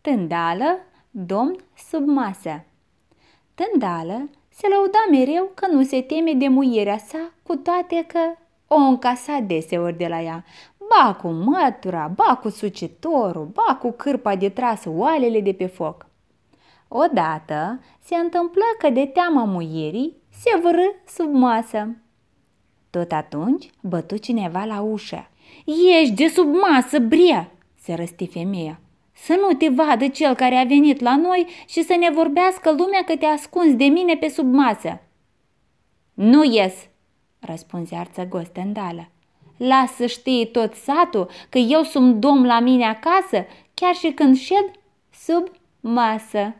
Tândală, domn sub masă. Tândală se lăuda mereu că nu se teme de muierea sa, cu toate că o încasa deseori de la ea, ba cu mătura, ba cu sucitorul, ba cu cârpa de tras oalele de pe foc. Odată se întâmplă că de teama muierii se vârâ sub masă. Tot atunci bătu cineva la ușă. Ești de sub masă, bria!" se răsti femeia. Să nu te vadă cel care a venit la noi și să ne vorbească lumea că te ascunzi de mine pe sub masă. Nu ies, răspunse arțăgos tândală. Las să știe tot satul că eu sunt domn la mine acasă, chiar și când șed sub masă.